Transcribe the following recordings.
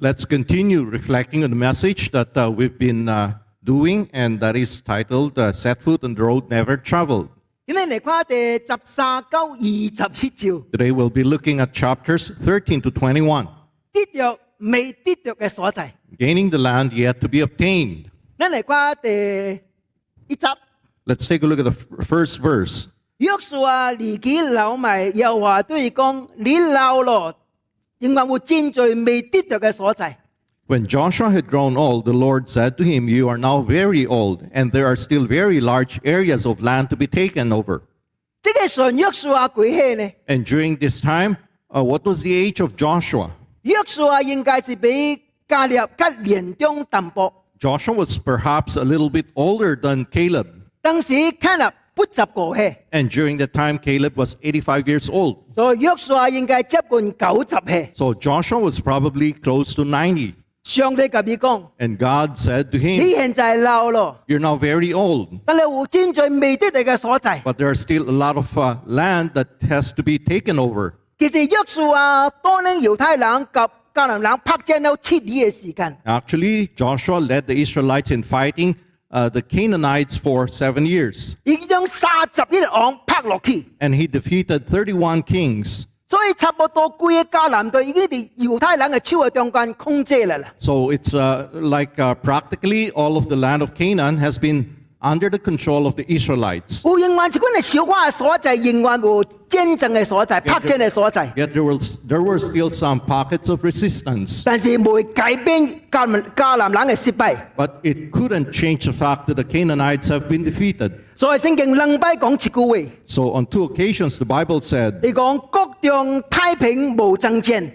Let's continue reflecting on the message that uh, we've been uh, doing, and that is titled uh, Set Foot on the Road Never Traveled. Today we'll be looking at chapters 13 to 21. Gaining the land yet to be obtained. Let's take a look at the first verse. 约书亚年纪老埋，又话对伊讲：你老咯，仍然有真罪未得着嘅所在。 When Joshua had grown old, the Lord said to him, You are now very old, and there are still very large areas of land to be taken over. 即个时候约书亚举起呢？ And during this time, uh, what was the age of Joshua? 约书亚应该是比加列吉年中淡薄， Joshua was perhaps a little bit older than Caleb. 当时加 纳不十个岁， And during that time, Caleb was 85 years old. 所以约书亚应该接近九十岁。 So Joshua was probably close to 90. 上帝甲伊讲： And God said to 你 him, 现在老咯， You're now very old, 但系有真罪未得着嘅所在。 but there are still a lot of uh, land that has to be taken over. 其实约书亚当年犹太人及迦南人拍战了七年嘅时间， Actually, Joshua led the Israelites in fighting uh, the Canaanites for seven years. 已经将三十一个王拍落去， And he defeated 31 kings. 所以差不多规个迦南地已经喺犹太人嘅手嘅中间控制啦啦。 So it's uh, like uh, practically all of the land of Canaan has been under the control of the Israelites. Yet, yet there, there were still some pockets of resistance. But it couldn't change the fact that the Canaanites have been defeated. So on two occasions the Bible said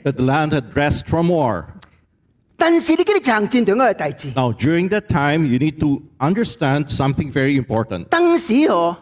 that the land had rest from war. 但是你记得一项战争嘅代志。 Now, during that time, you need to understand something very important. 当时哦，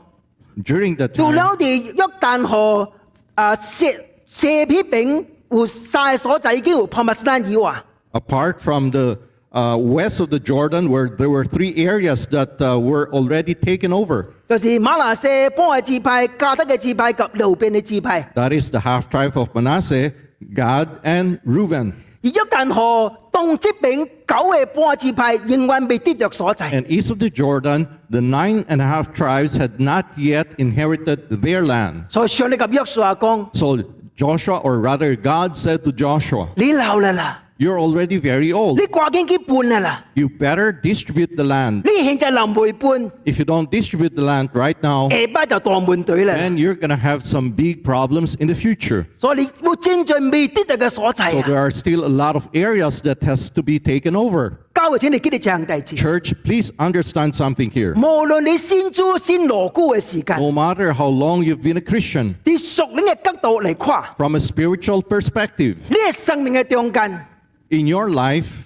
During that 除 time, 了哋约旦河啊蛇蛇皮饼有晒所在已经有 Promised Land 以外， apart from the uh, west of the Jordan, where there were three areas that uh, were already taken over. 就是马拿西波嘅支派、加德嘅支派及流便嘅支派。 That is the half tribe of Manasseh, Gad, and Reuben. 而约旦河东侧边九嘅波支派仍然未得着所在。 And east of the Jordan, the nine and a half tribes had not yet inherited their land. 所以上帝及约书亚讲： So Joshua, or rather God said to Joshua, 你老啦啦， You're already very old. 你挂紧几半啦啦， You better distribute the land. 你现在临回半， If you don't distribute the land right now, 下班就当门队啦。 then you're going to have some big problems in the future. 所以你有战在未得着嘅所在 So 啊！ there are still a lot of areas that has to be taken over. 教会请你记得这样弟子。 Church, please understand something here. 无论你先做先罗姑嘅时间， No matter how long you've been a Christian, 你属灵嘅角度嚟看， from a spiritual perspective, 你嘅生命嘅中间， in your life,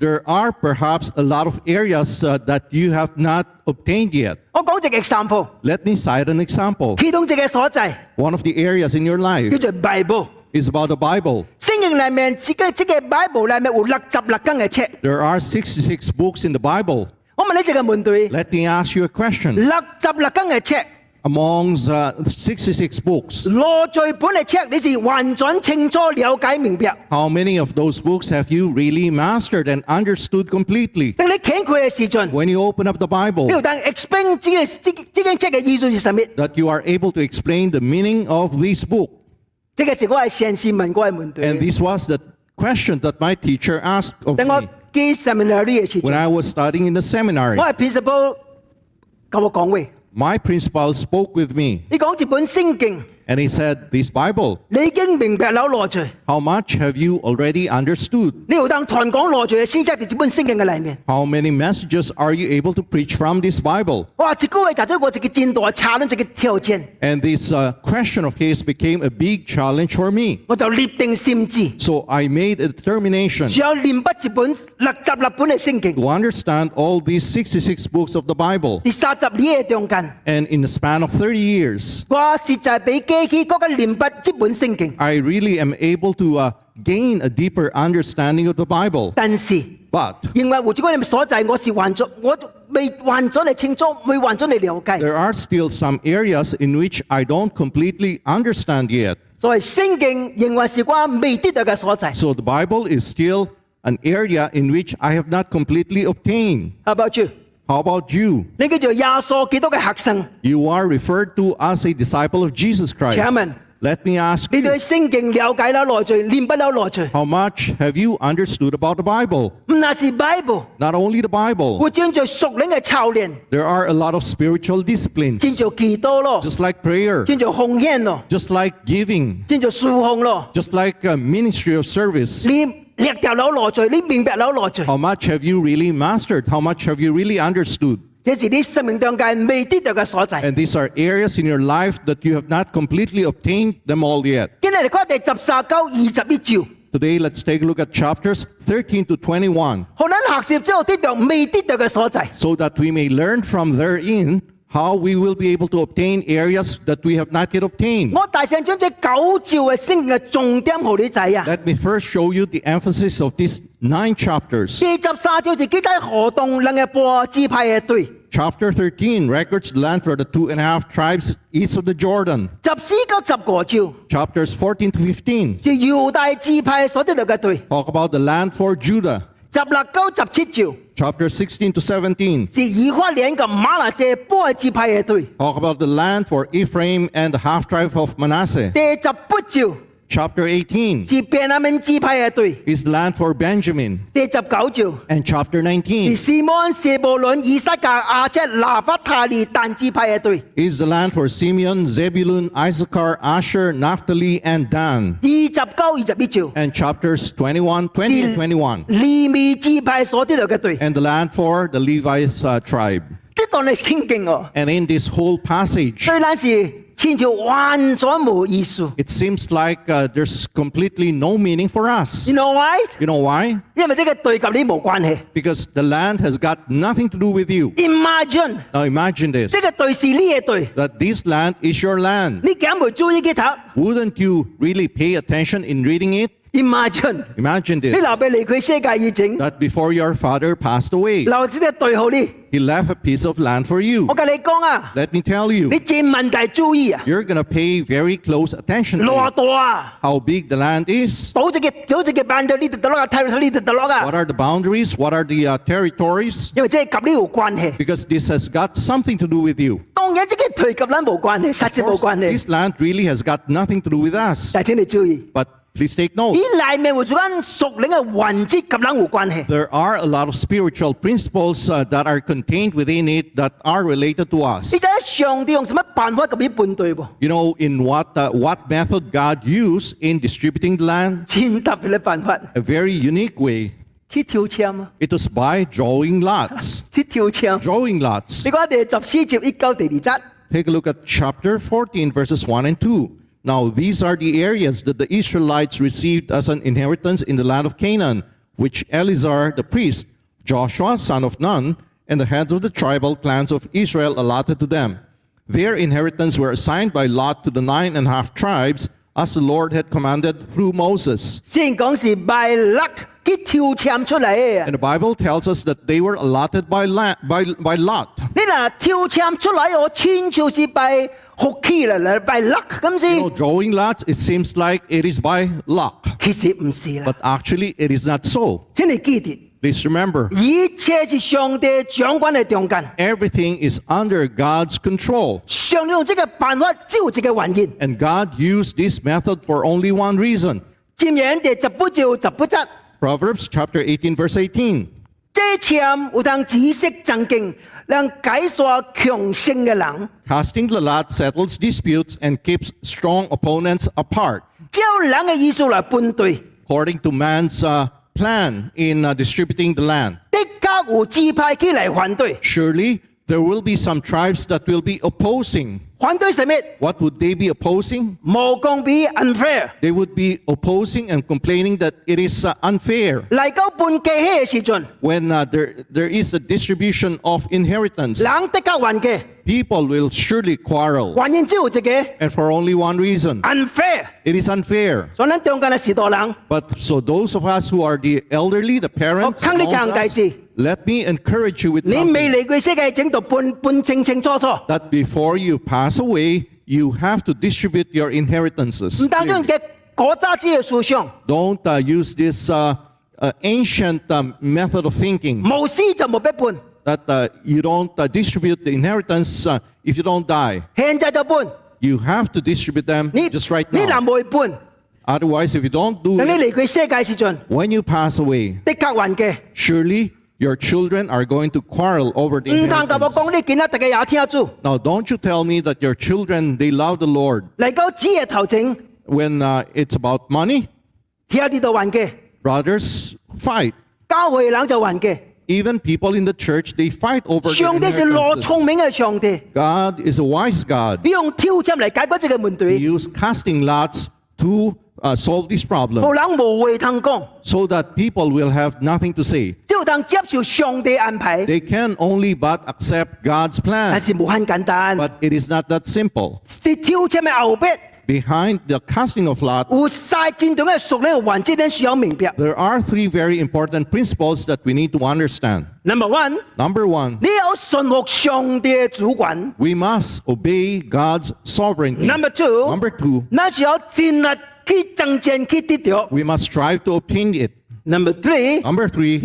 there are perhaps a lot of areas uh, that you have not obtained yet. Let me cite an example. One of the areas in your life is about the Bible. There are 66 books in the Bible. Let me ask you a question 六十六根嘅册， Amongst uh, 66 books, 罗最本嘅册，你是完全清楚了解明白。 how many of those books have you really mastered and understood completely? 当你掀开嘅时阵， When you open up the 你 Bible, 要当 explain 这个这个这间册嘅意思是什么？ that you are able to explain the meaning of this book. 这个是我系先试问过嘅问 And 题。 this was the question that my teacher asked of 等我 me 记 seminary 嘅时 when 阵， I was studying in the seminary. 我系 principal 跟我讲话， My principal spoke with me 你讲一本圣经， and he said, This Bible, 你已经明白了罗罪， how much have you already understood? 你要当团讲罗罪嘅先识喺这本圣经嘅里面。 How many messages are you able to preach from this Bible? 哇！这句话就咗我一个战斗差呢，一个挑战， And this uh, question of his became a big challenge for me. 我就立定心志， So I made a determination 想念不一本六十六本嘅圣经， to understand all these 66 books of the Bible. 第三十年嘅中间， And in the span of 30 years, 我实在俾 机器嗰个念不这本圣经。 I really am able to uh, gain a deeper understanding of the Bible. 但是 But 认为胡主官你所在，我是还咗，我未还咗你清楚，未还咗你了解。 there are still some areas in which I don't completely understand yet. 所谓圣经认为是我未得到嘅所在。 So the Bible is still an area in which I have not completely obtained. 阿伯主， How about you? 你叫做耶稣基督嘅学生， You are referred to as a disciple of Jesus Christ. Chairman. Let me ask 你 you, 对圣经了解了来罪，念不了来罪， how much have you understood about the Bible? 唔那是 Bible， Not only the Bible, 会将做属灵嘅操练， there are a lot of spiritual disciplines, 将做祈祷咯， just like prayer, 将做奉献咯， just like giving, 将做侍奉咯。 just like a ministry of service. 你 how much have you really mastered? How much have you really understood? And these are areas in your life that you have not completely obtained them all yet. Today, let's take a look at chapters 13 to 21. So that we may learn from therein how we will be able to obtain areas that we have not yet obtained. 我大声将这九照嘅圣经嘅重点号你仔啊！ Let me first show you the emphasis of these nine chapters. 第十三章是记载河东两嘅波支派嘅队， Chapter 13 records the land for the two and a half tribes east of the Jordan. 十四到十个章 Chapters 14 to 15是犹大支派所得到嘅队， talk about the land for Judah. 十六到十七章 Chapter 16 to 17是以法莲嘅马来西亚波支派嘅队， talk about the land for Ephraim and the half tribe of Manasseh. 第十八章 Chapter 18是便雅悯支派嘅队， is the land for Benjamin. 第十九章 And chapter 19是示摩舍布伦、以撒格、亚切、拿法塔利但支派嘅队， is the land for Simeon, Zebulun, Issachar, Asher, Naphtali, and Dan. 二十九、二十一章 And chapters 21, 20, and 21. 利未支派所得到嘅队， And the land for the Levi's uh, tribe. 即当你圣经哦， And in this whole passage, 虽然是千条完全冇意思。 it seems like uh, there's completely no meaning for us. You know why? You know why? Because the land has got nothing to do with you. Imagine. Now imagine this. That this land is your land. Wouldn't you really pay attention in reading it? ？Imagine Imagine 你 this 留俾离佢世界以前， that before your father passed away, 留呢个对号你。 he left a piece of land for you. 我跟你讲啊， Let me tell you, 你这问题注意啊， you're going to pay very close attention to 攞 it. 多啊， how big the land is, 保只嘅保只嘅板到呢度得咯，睇到呢度得咯 what 啊， are the boundaries, what are the uh, territories, 因为即系及呢冇关系。 because this has got something to do with you. 当然，即系对及撚冇关系，实质冇 Of 关 course, 系。 this land really has got nothing to do with us. 但系请你注意， But please take note, 呢里面会做紧属灵嘅环节及撚冇关系。 there are a lot of spiritual principles uh, that are contained within it that are related to us. 你睇下上帝用什么办法咁样判对喎？ You know, in what, uh, what method God used in distributing the land? 千特别嘅办法， A very unique way. 去跳签啊， It was by drawing lots. 去跳签。 Drawing lots. 你讲第十四节一九第二节， Take a look at chapter 14, verses 1 and 2. Now, these are the areas that the Israelites received as an inheritance in the land of Canaan, which Eleazar the priest, Joshua son of Nun, and the heads of the tribal clans of Israel allotted to them. Their inheritance were assigned by lot to the nine and a half tribes as the Lord had commanded through Moses. And the Bible tells us that they were allotted by, la- by, by lot. 你嗱跳签出嚟，我千条是 by 学期啦，嚟 by luck 咁 You 先 know,。drawing lots, it seems like it is by luck, 其实唔是啦， but actually it is not so. 请你记住， Please remember, 一切是上帝掌管嘅中间。 everything is under God's control. 上帝用这个办法，只有这个原因。 And God used this method for only one reason. 箴言第十八章十八节， Proverbs chapter 18, verse 18. 这签有当知识正经， 能解说强盛嘅人。 Casting the lot settles disputes and keeps strong opponents apart. 照人嘅意思来判对， According to man's uh, plan in uh, distributing the land, 的确有支派起来反对。 surely there will be some tribes that will be opposing 反对什么？ What would they be opposing? unfair. They would be opposing and complaining that it is uh, unfair. When uh, there, there is a distribution of inheritance. 人的确还嘅， People will surely quarrel, 还然只有一个 and for only one reason. unfair。 It is unfair. 所以咱中间嘅时代人， But so those of us who are the elderly, the parents, 我劝你 amongst 这样大 us, 志 let me encourage you with 你 something 未嚟过世界整到半半清清楚楚， that before you pass away, you have to distribute your inheritances. 唔单止 clearly. 嘅国家之嘅思想， Don't uh, use this uh, uh, ancient um, method of thinking 无私就冇必半， that uh, you don't uh, distribute the inheritance uh, if you don't die. You have to distribute them just right now. Otherwise, if you don't do it, when you pass away, surely your children are going to quarrel over the inheritance. Now, don't you tell me that your children, they love the Lord. When uh, it's about money, brothers fight. 教会人就还嘅。 Even people in the church they fight over their 上帝是攞聪 inheritances. 明嘅上帝， God is a wise God. 你用挑战嚟解决这个问 He 题， used casting lots to uh, solve this problem 无人无话通讲， so that people will have nothing to say. 只有当接受上帝安排， They can only but accept God's 但 plan. 是无很简单。 But it is not that simple. 啲挑战嘅后壁， behind the casting of lot, there are three very important principles that we need to understand. Number one, number one, we must obey God's sovereignty. Number two, number two, we must strive to obtain it. Number three, number three,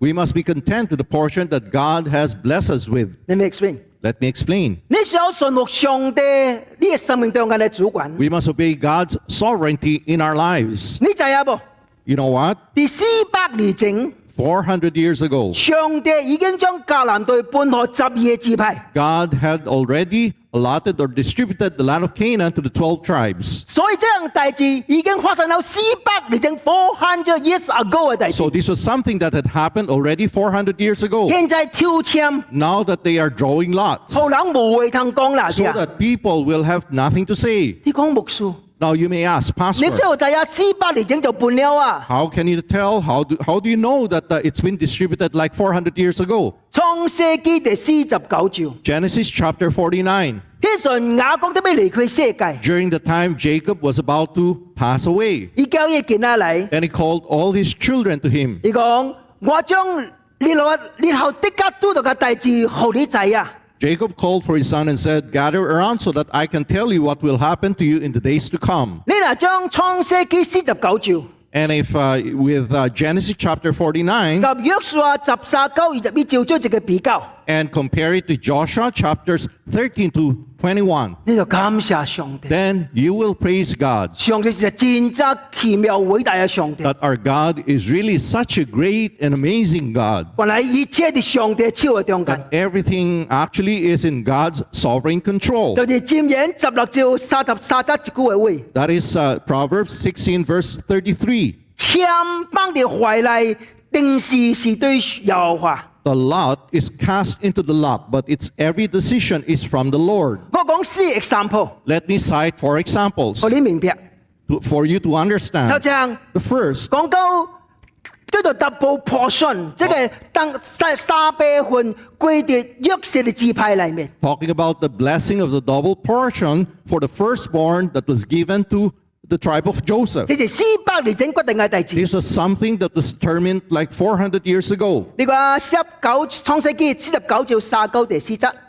we must be content with the portion that God has blessed us with. Let me explain. Let me explain. 你需要顺服上帝呢个生命中间嘅主管。 We must obey God's sovereignty in our lives. 你知影不？ You know what? 第四百年前， 400 years ago, 上帝已经将迦南地搬去十二个支派， God had already allotted or distributed the land of Canaan to the 12 tribes. 所以这样大事已经发生咗四百年前 four hundred years ago 嘅大事 So。this was something that had happened already 400 years ago. 现在挑签， Now that they are drawing lots, 后人无会通讲啦， so 啫。 that people will have nothing to say. 你讲牧师， Now you may ask, 你 Pastor, 知道第日四百年前就搬了啊？ how can you tell? How do, how do you know that uh, it's been distributed like 400 years ago? 创世纪第四十九章， Genesis chapter 49. 嗰阵雅各都未离开世界， During the time Jacob was about to pass away, 伊叫伊见下嚟， and he called all his children to him. 伊讲我将你落你后的家都到嘅大志，好你知啊！ Jacob called for his son and said, Gather around so that I can tell you what will happen to you in the days to come. 你嗱将创世纪四十九章 And if uh, with uh, Genesis chapter 49 及约书亚十三九二十一照做一个比较， and compare it to Joshua chapters 13 to 21, 你就感谢上帝。 then you will praise God 上帝是真正奇妙伟大嘅上帝， that our God is really such a great and amazing God. 原来一切喺上帝手嘅中间 That。everything actually is in God's sovereign control. 就是箴言十六照三十三则一句嘅话， That is uh, Proverbs 16, verse 33. 枪帮的怀内定时是对耶和华。 The lot is cast into the lot, but its every decision is from the Lord. 我讲四 example， Let me cite four examples 我你明白。 to- for you to 头 understand. 先 The first, 讲到叫做 double portion，即系当三三百份归啲约瑟嘅支派里面。 talking about the blessing of the double portion for the firstborn that was given to the tribe of Joseph. This was something that was determined like 400 years ago.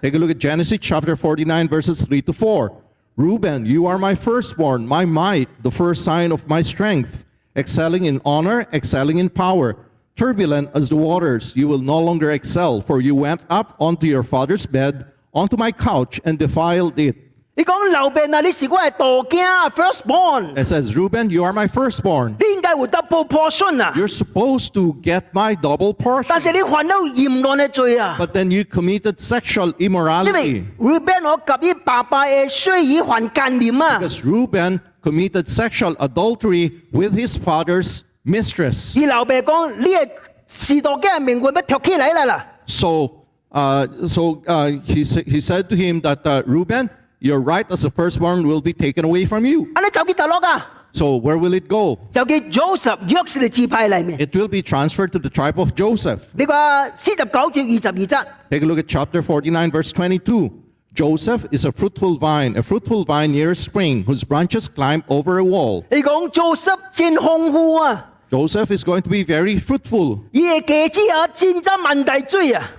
Take a look at Genesis chapter 49, verses 3 to 4. Reuben, you are my firstborn, my might, the first sign of my strength, excelling in honor, excelling in power. Turbulent as the waters, you will no longer excel, for you went up onto your father's bed, onto my couch, and defiled it. 你讲流病啊，你是我系大囝 firstborn， It says, Reuben, you are my firstborn. 你应该会 double portion 啊， You're supposed to get my double 但 portion. 是你犯到严重嘅罪啊， But then you committed sexual 因为 immorality. Reuben 我及伊爸爸嘅需以犯奸念啊， Because Reuben committed sexual adultery with his father's mistress. 而流病讲你系士大嘅命运要跳起嚟啦啦， So uh, so uh, he, sa- he said to him that, uh, Reuben, your right as the firstborn will be taken away from you. 啊，你走几大落啊？ So where will it go? 就叫 Joseph 约瑟嘅支派里面。 It will be transferred to the tribe of Joseph. 你话四十九至二十二节， Take a look at chapter 49, verse 22. Joseph is a fruitful vine, a fruitful vine near a spring, whose branches climb over a wall. 你讲 Joseph 真丰富啊， Joseph is going to be very fruitful.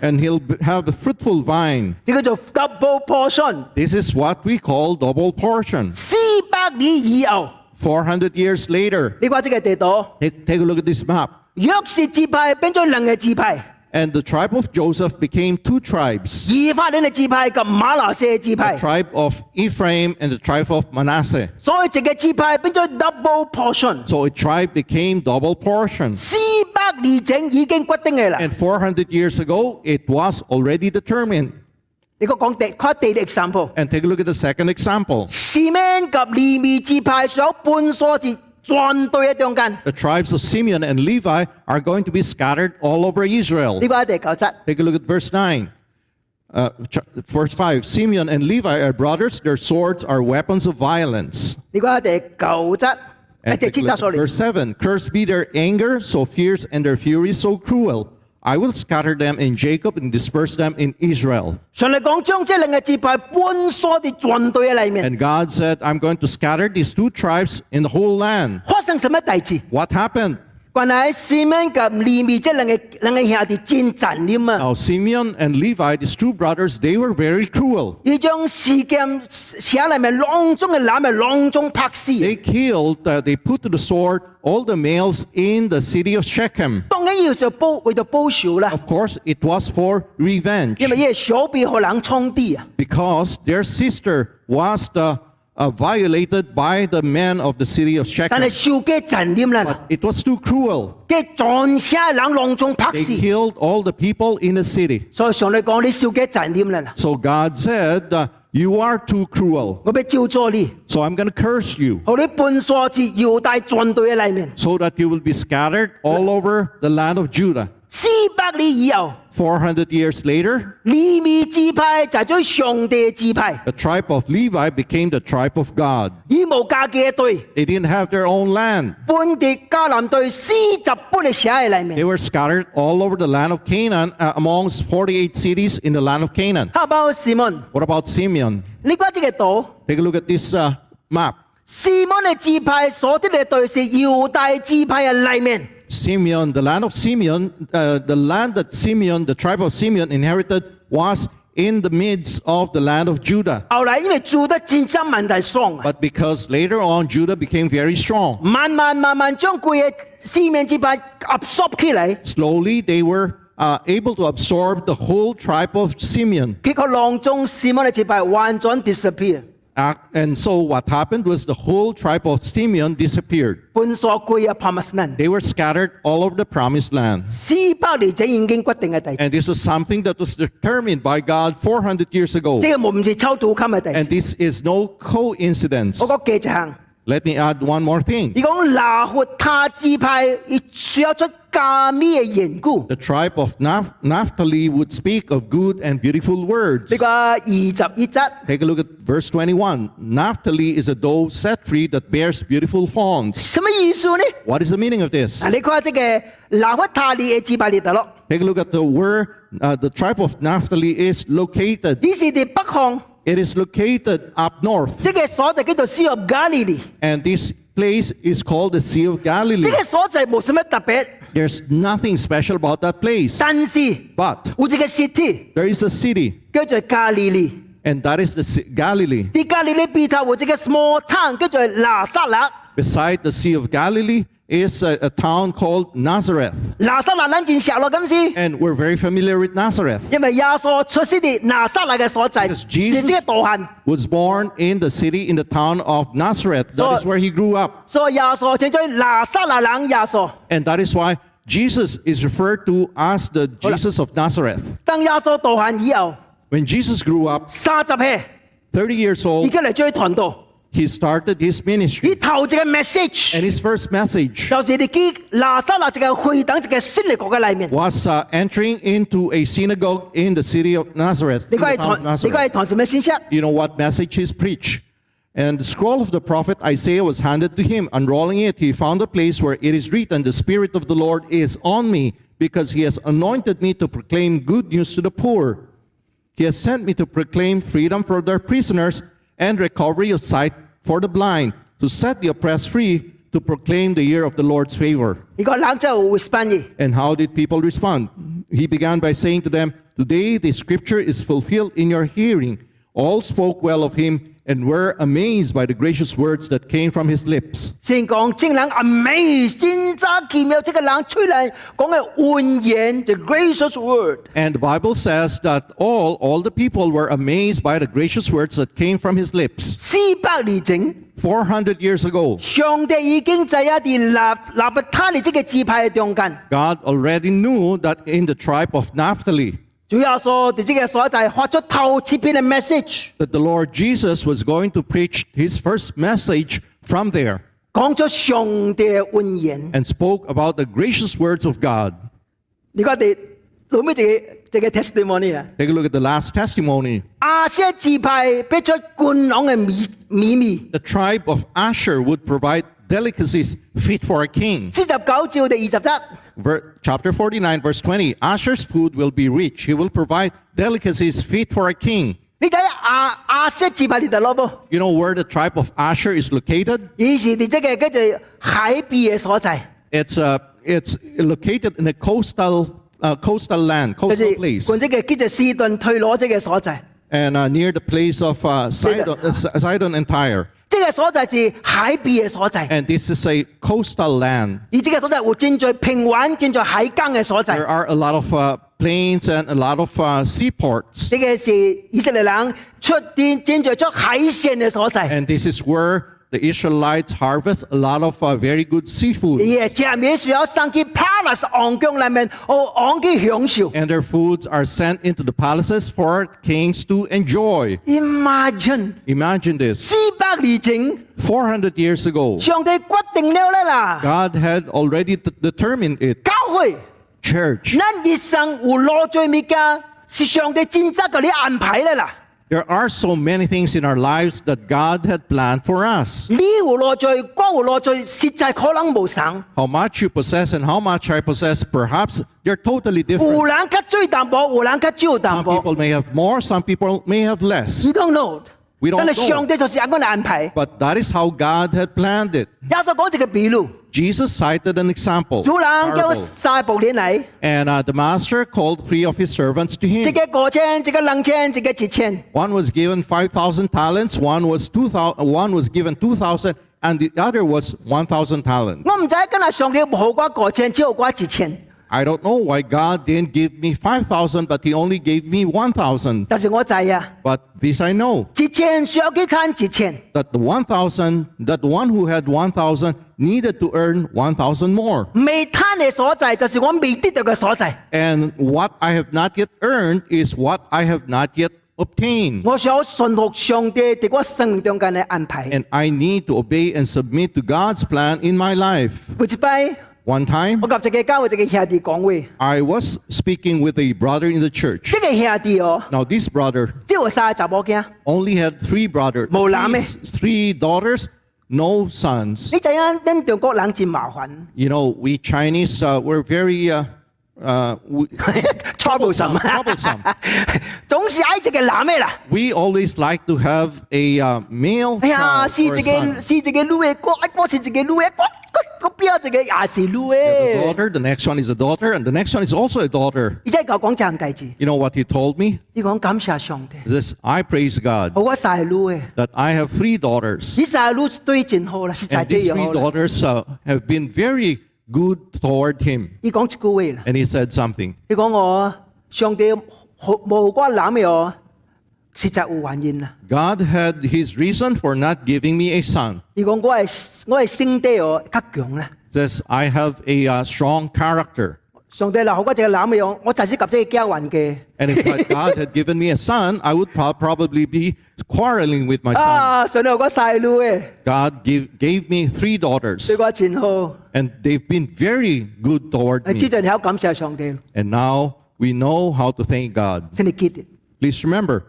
And he'll have a fruitful vine. double portion. This is what we call double portion. 400 years later. Take, take a look at this map. 约瑟支派变咗两个支派， And the tribe of Joseph became two tribes 以法莲嘅支派及马拿西嘅支 the 派， tribe of Ephraim and the tribe of Manasseh. 所以一个支派变咗 double portion， So a tribe became double portion. 四百年前已经决定嘅啦。 And 400 years ago, it was already determined. 你个讲第看第二个 example， And take a look at the second example. 士面及利未支派所半所字转对喺中间， the tribes of Simeon and Levi are going to be scattered all over Israel. Take a look at verse 9. Uh, verse 5 Simeon and Levi are brothers, their swords are weapons of violence. verse 7 Cursed be their anger so fierce and their fury so cruel. I will scatter them in Jacob and disperse them in Israel. And God said, I'm going to scatter these two tribes in the whole land. What happened? 原来士面及利未这两个两个兄弟战残念啊！ Now, Simeon and Levi, these two brothers, they were very cruel. 要将事件写里面囊中嘅男嘅囊中拍死。 They killed, uh, they put to the sword all the males in the city of Shechem. 当然要做报为咗报仇啦， Of course, it was for revenge 因为呢个小比可能冲啲啊！ because their sister was the, uh, violated by the men of the city of 但 Shechem. 系受嘅残念啦， It was too cruel. 嘅全车人囊中拍 They 死。 killed all the people in the city. 所以上嚟讲，你受嘅残念啦， So God said, uh, You are too cruel. 我要照咗你， So I'm going to curse you 好你半所字犹大转对喺里面， so that you will be scattered all over the land of Judah. 四百年以后。 400 years later, 利未支派就系咗上帝嘅支派， the tribe of Levi became the tribe of God. 以无家嘅队， They didn't have their own land. 本地迦南队四十本嘅写喺里 They 面。 were scattered all over the land of Canaan, uh, amongst 48 cities in the land of Canaan. 黑包士门， What about Simeon? 你关这个岛， Take a look at this uh, map. 士门嘅支派所得嘅队是犹大支派嘅里面。 Simeon, the land of Simeon, uh, the land that Simeon, the tribe of Simeon inherited was in the midst of the land of Judah. 后来因为住得战争问题伤啊， But because later on Judah became very strong, 慢慢慢慢将佢嘅四面支派 absorb 起嚟， slowly they were uh, able to absorb the whole tribe of Simeon. 结果囊中士门嘅支派完全 disappear， Uh, and so what happened was the whole tribe of Simeon disappeared. They were scattered all over the promised land. And this was something that was determined by God 400 years ago. And this is no coincidence. 我讲记一项。 Let me add one more thing. 而讲拿活他支派，亦说出加咩嘅缘故？ The tribe of Naph- Naphtali would speak of good and beautiful words. 呢个二十一则， Take a look at verse 21. Naphtali is a dove set free that bears beautiful fawns. 什么意思呢？ What is the meaning of this? 嗱，你看这个拿活他利嘅支派列度咯， Take a look at the where uh, the tribe of Naphtali is located. 呢是喺北项， It is located up north, 这个所在叫做 Sea of Galilee， and this place is called the Sea of Galilee. 这个所在冇什么特别， There's nothing special about that place. 但是 But 有一个 city there is a city, 叫做加利利， and that is the Sea- Galilee. 啲加利利边头有一个 small town 叫做拿撒勒， Beside the Sea of Galilee is a, a, town called Nazareth. And we're very familiar with Nazareth. Because Jesus was born in the city, in the town of Nazareth. That is where he grew up. And that is why Jesus is referred to as the Jesus of Nazareth. When Jesus grew up, 30 years old, he started his 佢 ministry. 头一个 message And his first message 就是你见拿撒勒一个会等一个新嚟国嘅里面。 was uh, entering into a synagogue in the city of Nazareth. 你 in 讲 the 系 town of 谈，你讲 Nazareth. 系谈什么信息？ You know what message he's preached? And the scroll of the prophet Isaiah was handed to him. Unrolling it, he found a place where it is written, The Spirit of the Lord is on me, because he has anointed me to proclaim good news to the poor. He has sent me to proclaim freedom for their prisoners and recovery of sight for the blind, to set the oppressed free, to proclaim the year of the Lord's favor. And how did people respond? He began by saying to them, Today the scripture is fulfilled in your hearing. All spoke well of him and were amazed by the gracious words that came from his lips. 先讲正人 amaze，真真奇妙，即个冷吹嚟讲嘅欢言，the gracious word。 And the Bible says that all, all the people were amazed by the gracious words that came from his lips. 四百年前， 400 years ago, 上帝已经在一啲立立弗他利即嘅支派嘅中间， God already knew that in the tribe of Naphtali, 主要所喺呢个所在发出头切篇嘅 message， that the Lord Jesus was going to preach his first message from there 讲咗上帝嘅欢言。 and spoke about the gracious words of God. 你讲哋后尾一个一个 testimony 啊， Take a look at the last testimony. 亚些支派俾出冠朗嘅美美味。 The tribe of Asher would provide delicacies fit for a king. 四十九照第二十则， Ver- chapter 49, verse 20. Asher's food will be rich. He will provide delicacies fit for a king. 你睇亚亚些支派你就攞噃， You know where the tribe of Asher is located? 以前你即个叫做海边嘅所在， It's, uh, it's located in a coastal, uh, coastal land, 就 coastal 是 place, 换即个叫做士顿退攞即嘅所在。 and uh, near the place of uh, Sidon, uh, Sidon and Tyre. 即个所在是海邊嘅所在，And this is a coastal land. 而這個所在會正在平穩、正在海間嘅所在 There。are a lot of uh, plains and a lot of uh, seaports. 呢個是以色列人出電正在出海鮮嘅所在，And this is where the Israelites harvest a lot of uh, very good seafood. 而食嘢需要上去 palace 皇宫里面，哦，皇去享受。 And their foods are sent into the palaces for kings to enjoy. Imagine Imagine this. 四百年前， 400 years ago, 上帝决定了咧啦， God had already d- determined it. 教会。 Church, 咱一生有落罪物件，是上帝真正给你安排的啦。 there are so many things in our lives that God had planned for us. 你有落罪，我有落罪，实在可能无相。 How much you possess and how much I possess, perhaps they're totally 有 different. 人较最淡薄，有人较少淡 Some 薄。 people may have more, some people may have less. You don't know。 We don't 但系 know. 上帝就是咁样安排。 But that is how God had planned it. 耶稣讲一个比喻， Jesus cited an example. 主人叫 parable. 三部年嚟， And uh, the master called three of his servants to 一 him. 个五千，一个两千，一个一千。 One was given 5,000 talents, one was 2,000, one was given 2,000, and the other was 1,000 talents. 我唔知今日上帝冇我五千，只有我一千。 I don't know why God didn't give me 5,000, but he only gave me 1,000. 但是我知啊， But this I know, 一千需要去看一千。 that the 1,000, that the one who had 1,000 needed to earn 1,000 more. 未贪嘅所在，就是我未得到嘅所在。 And what I have not yet earned is what I have not yet obtained. 我想顺服上帝喺我生命中间嘅安排。 And I need to obey and submit to God's plan in my life. 每一摆， One time, 我及一个教会一个兄弟讲话， I was speaking with a brother in the church. 呢个兄弟哦， Now, this brother 只有三个查某囝。 only had three brothers, 冇男嘅。 three, three daughters, no sons. 你知影，咱中国人真麻烦 You know, we Chinese uh, were very uh, uh, we, ，troublesome， troublesome. 总是爱一个男嘅啦。 we always like to have a uh, male 哎呀， child 是 or 一 a son. 个是一个女嘅，我我是一个女嘅，我我我边一个也是女 The 嘅。 daughter, the next one is a daughter, and the next one is also a daughter. 而且佢讲这样代志， You know what he told me? 你讲感谢上帝， This I praise God 我三个女嘅， that I have three daughters. 呢三个女对真好啦，实在 And 最 these 好 three 啦。 daughters uh, have been very good toward him. 伊讲一句话啦， And he said something. 伊讲我上帝无我男嘅哦，实在有原因啦。 God had his reason for not giving me a son. 伊讲我系我系性地哦较强啦， Says, I have a uh, strong character. 上帝留好嗰只揽嘅样，我就系及即系交还嘅。 And if God had given me a son, I would pro- probably be quarreling with my son. 啊，上帝有个细路嘅， God gave, gave me three 对 daughters, 我前好， and they've been very good toward 你知 me. 道你好感谢上帝， And now we know how to thank God. 请你记得， Please remember,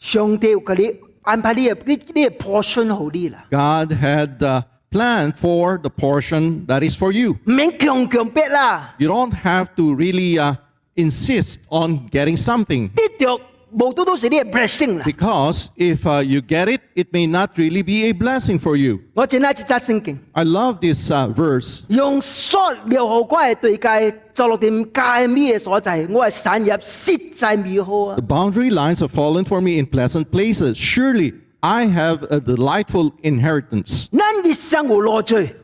上帝佢你安排呢个呢呢个 portion 好啲啦， God had uh, plan for the portion that is for you. You don't have to really uh, insist on getting something. Blessing. Because if uh, you get it, it may not really be a blessing for you. I love this uh, verse. The boundary lines have fallen for me in pleasant places. Surely I have a delightful inheritance. 咱一生有落罪，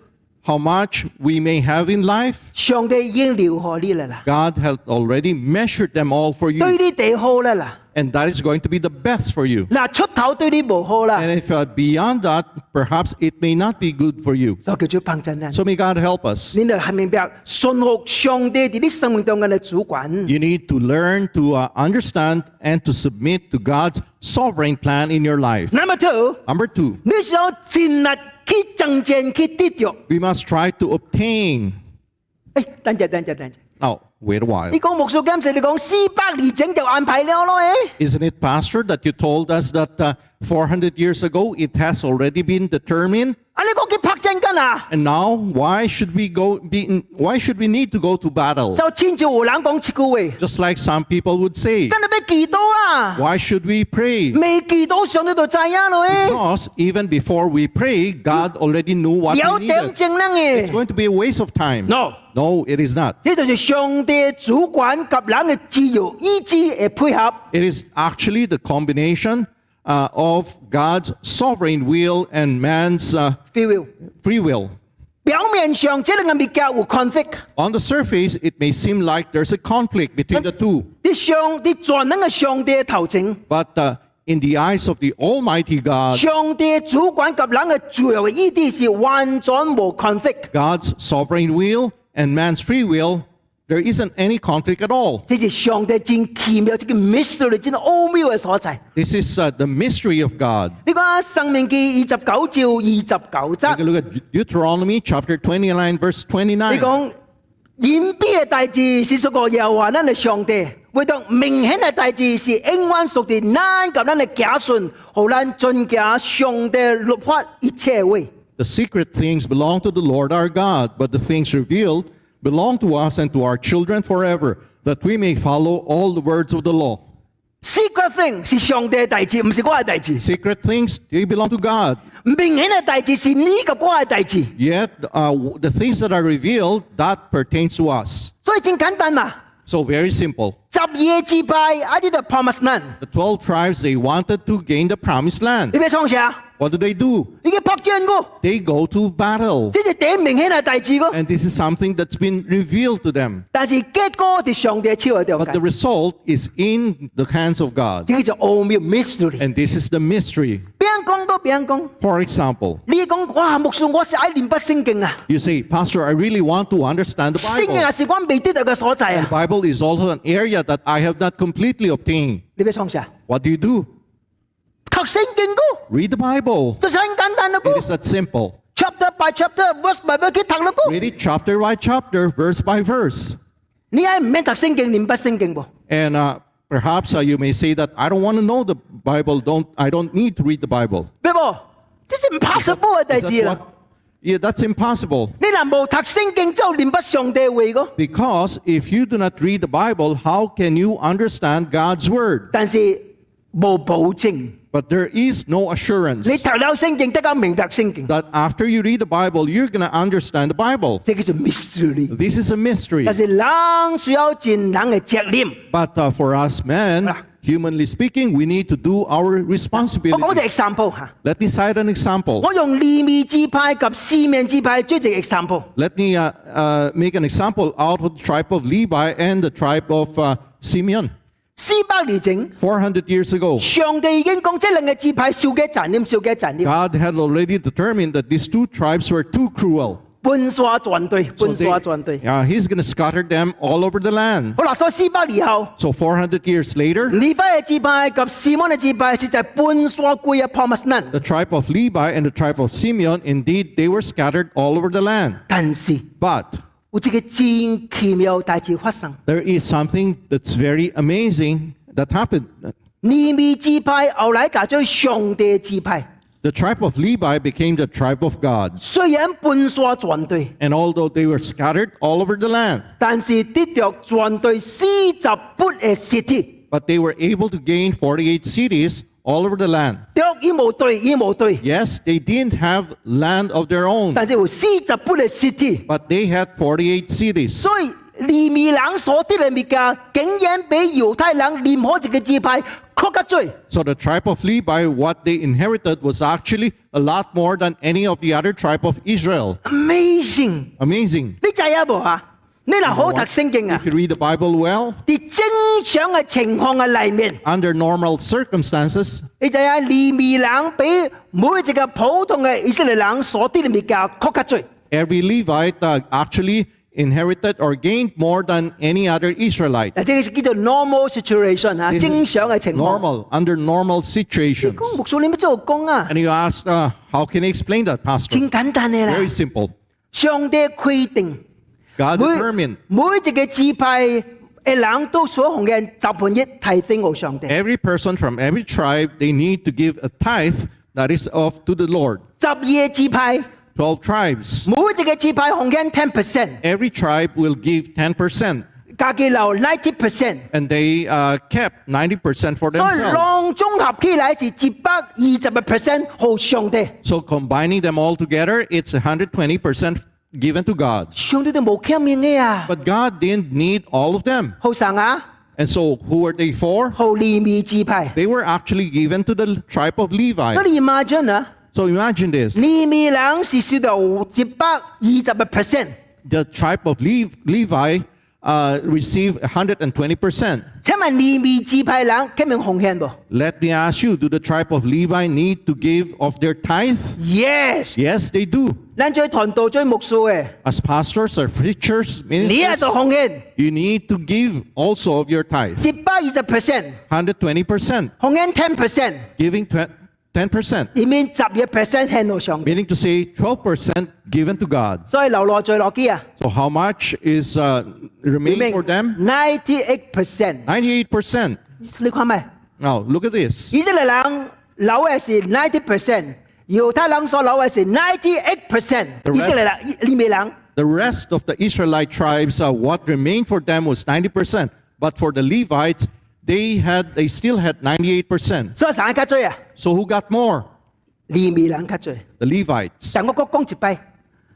How much we may have in life, 上帝已经留好你啦啦， God has already measured them all for 对 you, 你哋好啦啦， and that is going to be the best for you. 嗱出头对你无好啦， And if uh, beyond that, perhaps it may not be good for you. 就叫做帮衬啦。 So may God help us. 你哋系明白顺服上帝喺你生命当中嘅主管。 You need to learn to uh, understand and to submit to God's sovereign plan in your life. Number two， Number two, 你想尽力去争战去得着。 we must try to obtain. 诶，等阵等阵等阵， Now, wait a while. 你讲牧师监视，你讲四百二整就安排了咯诶。 Isn't it, Pastor, that you told us that uh, 400 years ago it has already been determined? 啊，你讲佢 拍真紧啊， And now, why should we go? Be in, why should we need to go to battle? 就千照胡冷讲切句话， Just like some people would say, 跟你俾祈祷啊， why should we pray? 未祈祷上到度制啊咯诶， Because even before we pray, God already knew what 有 we 点 needed. 正啦 It's 嘅。 going to be a waste of time. No， No, it is not. 呢就是上帝主管及人嘅自由意志嘅配合。 It is actually the combination uh, of God's sovereign will and man's uh, Free will free will. 表面上这两个物件有 conflict， On the surface, it may seem like there's a conflict between the two, 啲上啲全能嘅上帝嘅头前， but uh, in the eyes of the Almighty God, 上帝主管及人嘅自由嘅意志是完全无 conflict。 God's sovereign will and man's free will, there isn't any conflict at all. 这是上帝真奇妙、这个 mystery 真奥妙嘅所在。 This is uh, the mystery of God. 你讲《生命记》二十九照二十九 Take a 则， look at Deuteronomy chapter 29, verse 29. 你讲隐蔽嘅大志是属个耶和华咱嘅上帝，唯独明显嘅大志是永远属地咱及咱嘅家顺，好咱遵行上帝律法一切位。 The secret things belong to the Lord our God, but the things revealed belong to us and to our children forever, that we may follow all the words of the law. Secret thing 是上帝嘅大志，唔是我嘅大志。 Secret things, they belong to God. 明显嘅大志是你及我嘅大志， Yet, uh, the things that are revealed, that pertains to us. 所以真简单嘛。 So, very simple. 十二支派啊啲就 promise land， The 12 tribes, they wanted to gain the promised land. What do they do? They go to battle. And this is something that's been revealed to them. But the result is in the hands of God. And this is the mystery. For example, you say, Pastor, I really want to understand the Bible. The Bible is also an area that I have not completely obtained. What do you do? Read the Bible. It is that simple. Chapter by chapter, verse by verse Read it chapter by chapter, verse by verse. And uh, perhaps uh, you may say that I don't want to know the Bible. Don't I don't need to read the Bible. Bible, this is impossible is that, is that what, yeah, that's impossible. Because if you do not read the Bible, how can you understand God's word? 但是冇保证， But there is no assurance 你读了圣经，得个明白圣经， that after you read the Bible, you're going to understand the Bible. 这叫做 mystery。 This is a mystery. 但是人需要尽人嘅责任。 But uh, for us men, Ah. humanly speaking, we need to do our 我讲 responsibility. 只 example 吓， Let me cite an example. 我用利未支派及四面支派做只 example。 Let me uh, uh, make an example out of the tribe of Levi and the tribe of uh, Simeon. 四百年前， 400 years ago, 上帝已经讲这两个支派少嘅责任，少嘅责任。 God had already determined that these two tribes were too cruel. 搬沙转队， So 搬 they- 沙转队。 yeah, he's going to scatter them all over the land. 好啦，所以四百年后， So 400 years later, 利非嘅支派及士摩嘅支派是就系搬沙归入 Promised Land。 the tribe of Levi and the tribe of Simeon, indeed, they were scattered all over the land. 但是 But 有一个真奇妙大事发生， there is something that's very amazing that happened. 利未支派后来就做上帝支派。 The tribe of Levi became the tribe of God. 虽然搬沙转队， And although they were scattered all over the land, 但是得着转队四十八嘅实体。 but they were able to gain 48 cities all over the land. 得已无对，已无对， Yes, they didn't have land of their own, 但是有四十八嘅实体。 but they had 48 cities. 所以利未人所得嘅物价，竟然比犹太人任何一个支派更加多。 So the tribe of Levi, what they inherited was actually a lot more than any of the other tribe of Israel. Amazing！ Amazing. 你知有无啊？ 你嗱好讀聖經啊 If！you read the Bible well, 喺正常嘅情況嘅裏面，under normal circumstances, 你就係利未人比每一個普通嘅以色列人所得嘅物價更加多。every Levite uh, actually inherited or gained more than any other Israelite. 嗱，即係叫做 normal situation 啊，正常嘅情況。normal, under normal 你 situations. 講牧師你乜做工啊？And you ask, uh, how can I explain that, Pastor? 真簡單嘅啦 Very，simple. 上帝規定。God 每 determined 每一个支派嘅人都所行嘅十分一提升我上帝。 every person from every tribe, they need to give a tithe that is of to the Lord. 十二个支派， 12 tribes. 每一个支派行紧 ten percent， Every tribe will give 10%. 加几留 ninety percent， And they uh, kept 90% for 所以 themselves. 两综合起来是一百二十个 percent 好上帝。 So combining them all together, it's 120% given to God. But God didn't need all of them. And so, who were they for? They were actually given to the tribe of Levi. So imagine this. The tribe of Levi uh, received 120 percent. 请问利未支派人欠命奉献不 Let me ask you, do the tribe of Levi need to give of their tithe? ？Yes， Yes, they do. 咱做团道做牧师嘅， As pastors or preachers, 你也 ministers, 做奉献。 you need to give also of your tithe. 一百二十 percent， 120%, 红紧 ten percent， giving twe- 10%, 里面十一 percent 系到上帝， meaning to say 12% given to God. 所以流落最落机啊， So how much is uh, remain for them? ninety eight percent。 98%. 你看咪？ Now, look at this. 以色列人留嘅是 ninety percent，犹太人所留嘅是 ninety eight percent。 The rest- 以色列人、利未人， The rest of the Israelite tribes, uh, what remained for them was 90%. But for the Levites, they had they still had 98%. 所以神较最啊， So who got more? 利未人较最。 The Levites. 但我讲讲一摆，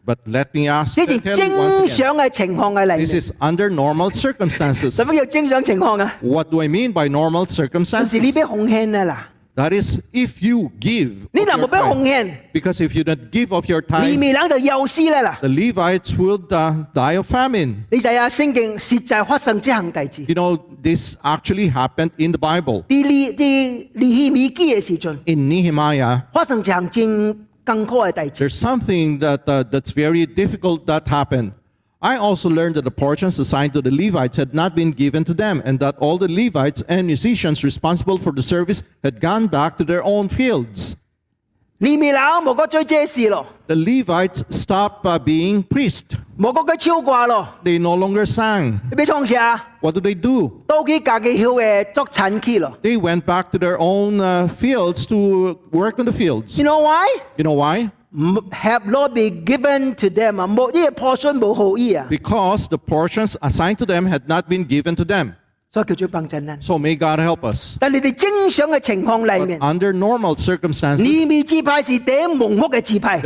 But let me ask 呢是 tell you 正 once again. 常嘅情况嘅嚟 This 嘅。 is under normal circumstances. 什么叫正常情况啊？ What do I mean by normal 就是你 circumstances? 俾奉献啊啦， That is if you give. because if you don't give of your tithe, the Levites will die of famine. You know this actually happened in the Bible. In Nehemiah, there's something that、uh, that's very difficult that happened. I also learned that the portions assigned to the Levites had not been given to them, and that all the Levites and musicians responsible for the service had gone back to their own fields. The Levites stopped uh, being priests. They no longer sang. What do they do? They went back to their own uh, fields to work on the fields. You know why? You know why? have not been given to them. Because the portions assigned to them had not been given to them. So may God help us. But under normal circumstances, the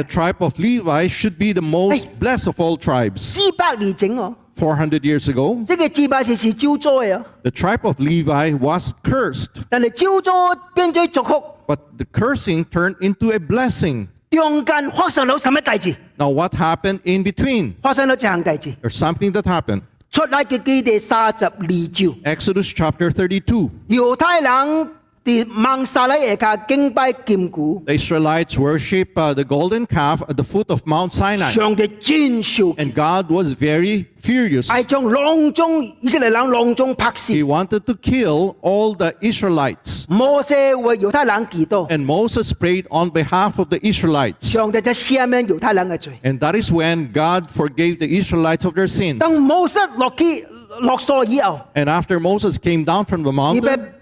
tribe of Levi should be the most blessed of all tribes. 400 years ago, the tribe of Levi was cursed. But the cursing turned into a blessing. 中间發生咗什麼大事？Now, what happened in between? 發生咗這項大事。There's something that happened. 出嚟嘅基地三十二章，Exodus chapter thirty-two 猶太人 The Israelites worship uh, the golden calf at the foot of Mount Sinai. And God was very furious. He wanted to kill all the Israelites. And Moses prayed on behalf of the Israelites. And that is when God forgave the Israelites of their sins. And after Moses came down from the mountain,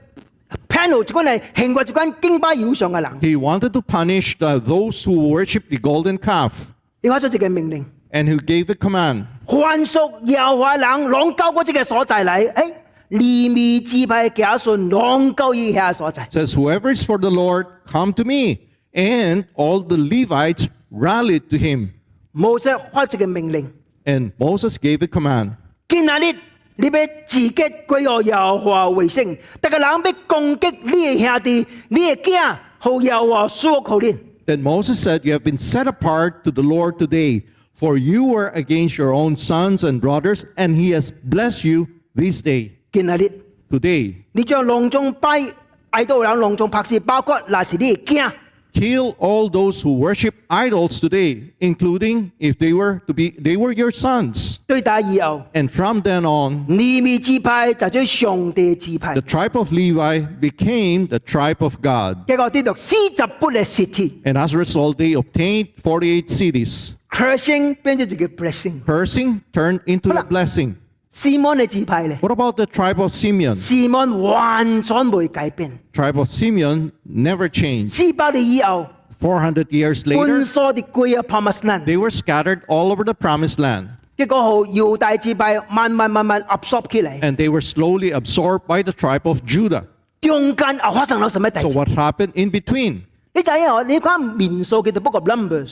panel 一关系刑罚一关敬拜以上嘅人， he wanted to punish the, those who worship the golden calf. 你发出一个命令， And who gave the command 凡属耶和华人浪交嗰只嘅所在嚟，诶，利未支派嘅家信浪交以下所在。 says, Whoever is for the Lord, come to me. And all the Levites rallied to him. 摩西发一个命令。 And Moses gave the command 今日 你你要自己歸我耶和華為聖，但個人要攻击你的兄弟、你的囝，好耶和華賜福你。Then Moses said, You have been set apart to the Lord today, for you were against your own sons and brothers, and he has blessed you this day. 今日你 Today, 你将隆重拜爱到人隆重拍死，包括那是你的囝，kill all those who worship idols today, including if they were to be they were your sons. 对打以后， And from then on, 利未支派就做上帝支派 the，tribe of Levi became the tribe of God. 结果跌到四十八嘅实体 And as a result, they obtained 48 cities. ，cursing 变咗一个 blessing。 Cursing turned into a Wala. blessing. 士摩嘅支派咧， What about the tribe of Simeon? 士摩完全冇改变。 Tribe of Simeon never changed. 四百年以后， 400 years 半 later, 数啲贵啊 Promised Land。 they were scattered all over the promised land. 结果好犹大支派慢慢慢慢 absorb 起嚟， And they were slowly absorbed by the tribe of Judah. 中间又发生咗什么大 So 事？ what happened in between?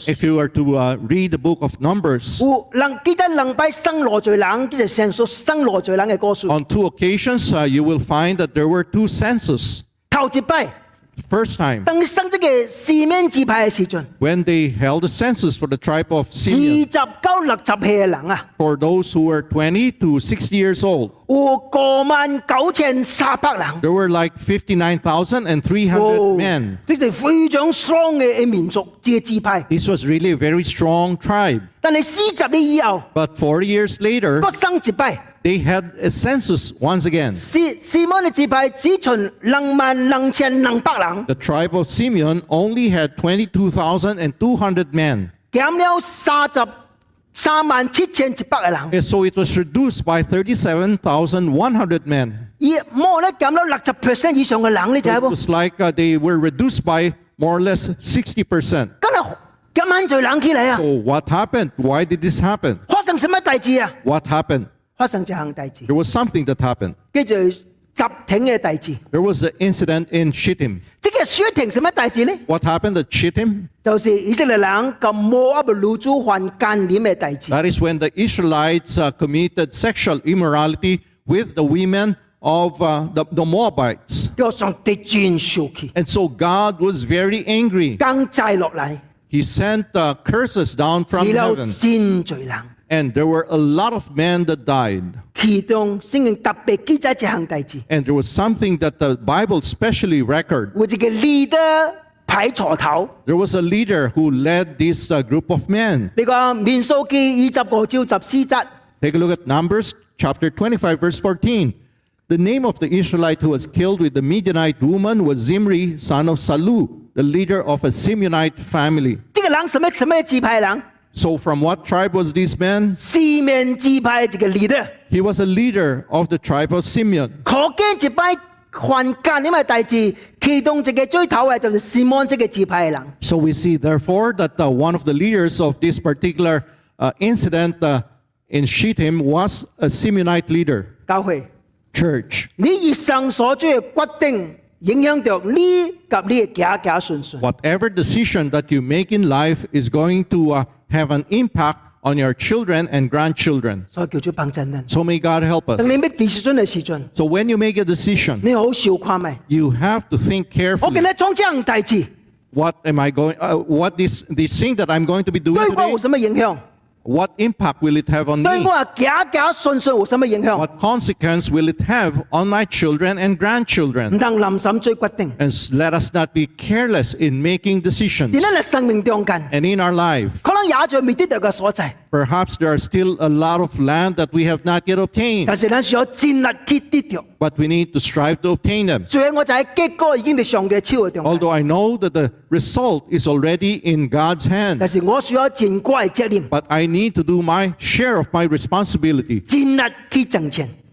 If you are to uh, read the book of Numbers, on two occasions uh, you will find that there were two censuses. 头一拜， First time, 当生即个四面支派嘅时阵， when they held a census for the tribe of 二 Simeon, 十九六十岁嘅人啊， for those who were 20 to 60 years old, 有过万九千三百人。 there were like 59,300 men. 呢系非常 strong 嘅民族嘅支派。 This was really a very strong tribe. 但系四十年以后， But 40 years later, 个生一拜。 they had a census once again. 士士摩嘅支派只存两万两千两百人， The tribe of Simeon only had 22,200 men. 减了三十三万七千一百嘅人， And so it was reduced by 37,100 men. 而摩咧减咗六十 percent 以上嘅人，你知 It 冇？ was like uh, they were reduced by more or less 60%. 咁啊，咁晚最冷起嚟啊 So！what happened? Why did this happen? 发生什么大事啊？ What happened? 发生一项大事， There was something that happened. 叫做集挺嘅大事。 There was an incident in Shittim. 即系雪停什么大事呢？ What happened at Shittim? 就是以色列人咁摩押女主犯奸淫嘅大事。 That is when the Israelites uh, committed sexual immorality with the women of uh, the, the Moabites. 叫上帝转受气， And so God was very angry. 更债落嚟， He sent uh, curses down from 死了 heaven. 真罪人。 And there were a lot of men that died. 其中圣经特别记载一项大事， And there was something that the Bible specially record. 有一个 leader 排错头。 There was a leader who led this uh, group of men. 你个民数记二十个招十四节， Take a look at Numbers chapter 25, verse 14. The name of the Israelite who was killed with the Midianite woman was Zimri, son of Salu, the leader of a Simeonite family. 即个人什么什么支派人？ So, from what tribe was this man? 四面支派一个 leader， He was a leader of the tribe of Simeon. 可见一班犯奸淫嘅大事，其中一个最头嘅就是示摩这个支派嘅人。 So, we see, therefore, that uh, one of the leaders of this particular uh, incident uh, in Shittim was a Simeonite leader, 教会， church. 你一生所做嘅决定， 影响到你及你嘅家家顺顺。 Whatever decision that you make in life is going to uh, have an impact on your children and grandchildren. 所以叫做帮真人。 So may God help 当 us. 你 make decision 嘅时阵， So when you make a decision, 你好少看咪？ you have to think 我今 carefully. 日创这样大事， What am I going? Uh, what this this thing that I'm going to be 对 doing 我有 today? What impact will it have on me? What consequence will it have on my children and grandchildren? And let us not be careless in making decisions. And in our life. Perhaps there are still a lot of land that we have not yet obtained but we need to strive to obtain them. Although I know that the result is already in God's hand. But I need to do my share of my responsibility.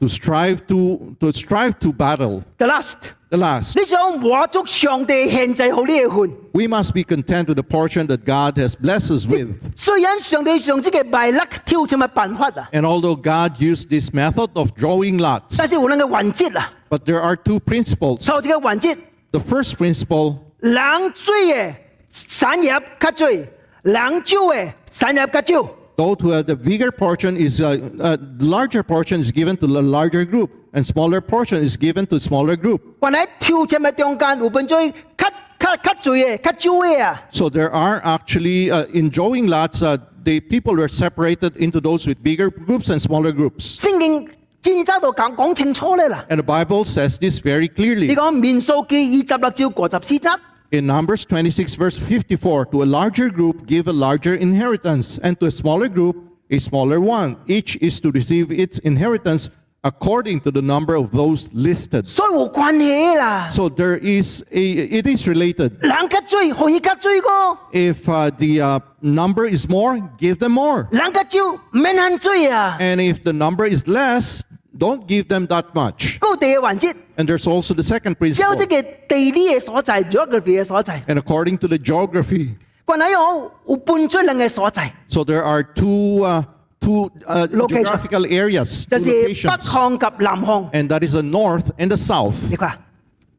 To strive to to strive to battle. The last The last, 你想满足上帝限制好呢一份， we must be content with the portion that God has blessed us with. 虽然上帝上这个卖力挑战嘅办法啊， And although God used this method of drawing lots, 但是有两个原则啊。 but there are two principles. 头一个原则， The first principle 人水嘅产业较多，人少嘅产业较少。 Those who have the bigger portion is uh, uh, larger portion is given to the larger group, and smaller portion is given to smaller group. 原来挑战嘅中间有分做较较较多嘅、较少嘅啊。 So there are actually uh, in drawing lots, uh, the people were separated into those with bigger groups and smaller groups. 圣经战争度讲讲清楚咧啦。 And the Bible says this very 你 clearly 讲民数记二十六照过十四节， in Numbers 26 verse 54. To a larger group, give a larger inheritance, and to a smaller group, a smaller one. Each is to receive its inheritance according to the number of those listed. 所以有关系啦。 So there is a, it is related. 人较多可以较多个， If uh, the uh, number is more, give them more. 人较少唔免限多啊。 And if the number is less, don't give them that much. 嗰个地嘅环节， And there's also the second 只有 principle. 即个地理嘅所在，geography 嘅所在， And according to the geography, 关系有有半追人嘅所在， so there are two, uh, two uh, Location. geographical areas, 就 two 是北 locations. 项及南项。 And that is the north and the south. 你看，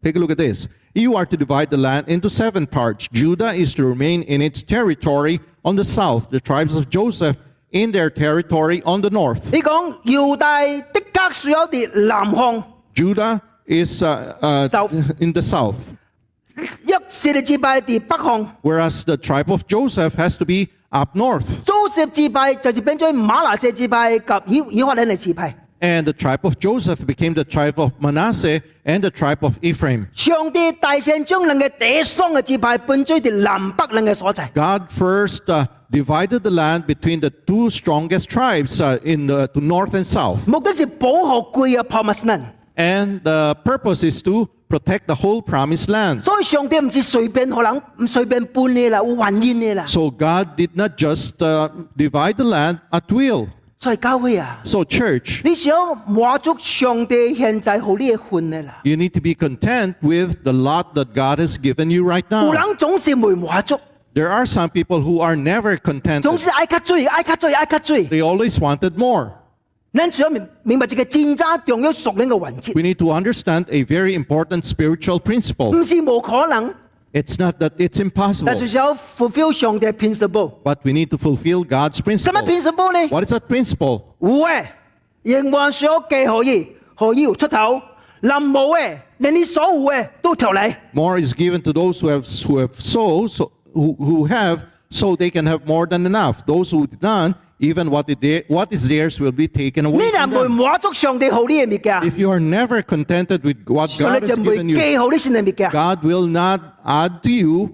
Take a look at this. You are to divide the land into seven parts. Judah is to remain in its territory on the south, the tribes of Joseph in their territory on the north. 你讲犹大的确需要啲南项， Judah is uh, uh, South. in the south, 约瑟嘅支派啲北项， whereas the tribe of Joseph has to be up north. 租涉支派就是变咗马拿社支派及以以法莲嘅支派。 And the tribe of Joseph became the tribe of Manasseh and the tribe of Ephraim. 上帝大圣将人嘅地双嘅支派搬咗啲南北人嘅所在。 God first uh, divided the land between the two strongest tribes uh, in the to north and south. 目的是保护贵嘅 promised land。 And the purpose is to protect the whole promised land. 所以上帝唔是随便可能唔随便搬你啦，有原因嘅啦。 So God did not just uh, divide the land at will. 所以教会啊， So, church, 你想满足上帝现在好呢一份嘅啦。 you need to be content with the lot that God has given you right 有 now. 人总是未满足， There are some people who are never 总 contented. 是爱较追，爱较追，爱较追。 They always wanted more. We need to understand a very important spiritual principle. 唔是冇可能， It's not that it's 但是 impossible, 需要 fulfill 上帝嘅 principle。 but we need to fulfill God's 什么 principle. principle 呢？ What is that principle? 有嘅，仍还需要记可以，可以有出头；临冇嘅，连你所有嘅都条嚟。 More is given to those who have who have so, so who, who have so they can have more than enough. Those who did not, even what is, there, what is theirs will be taken 你 away 若 from 唔会 them. 满足上帝好呢嘅物件， If you are never contented with what 所以 God 你就 has 唔会 given you, 记好呢先嘅物件。 God will not add to you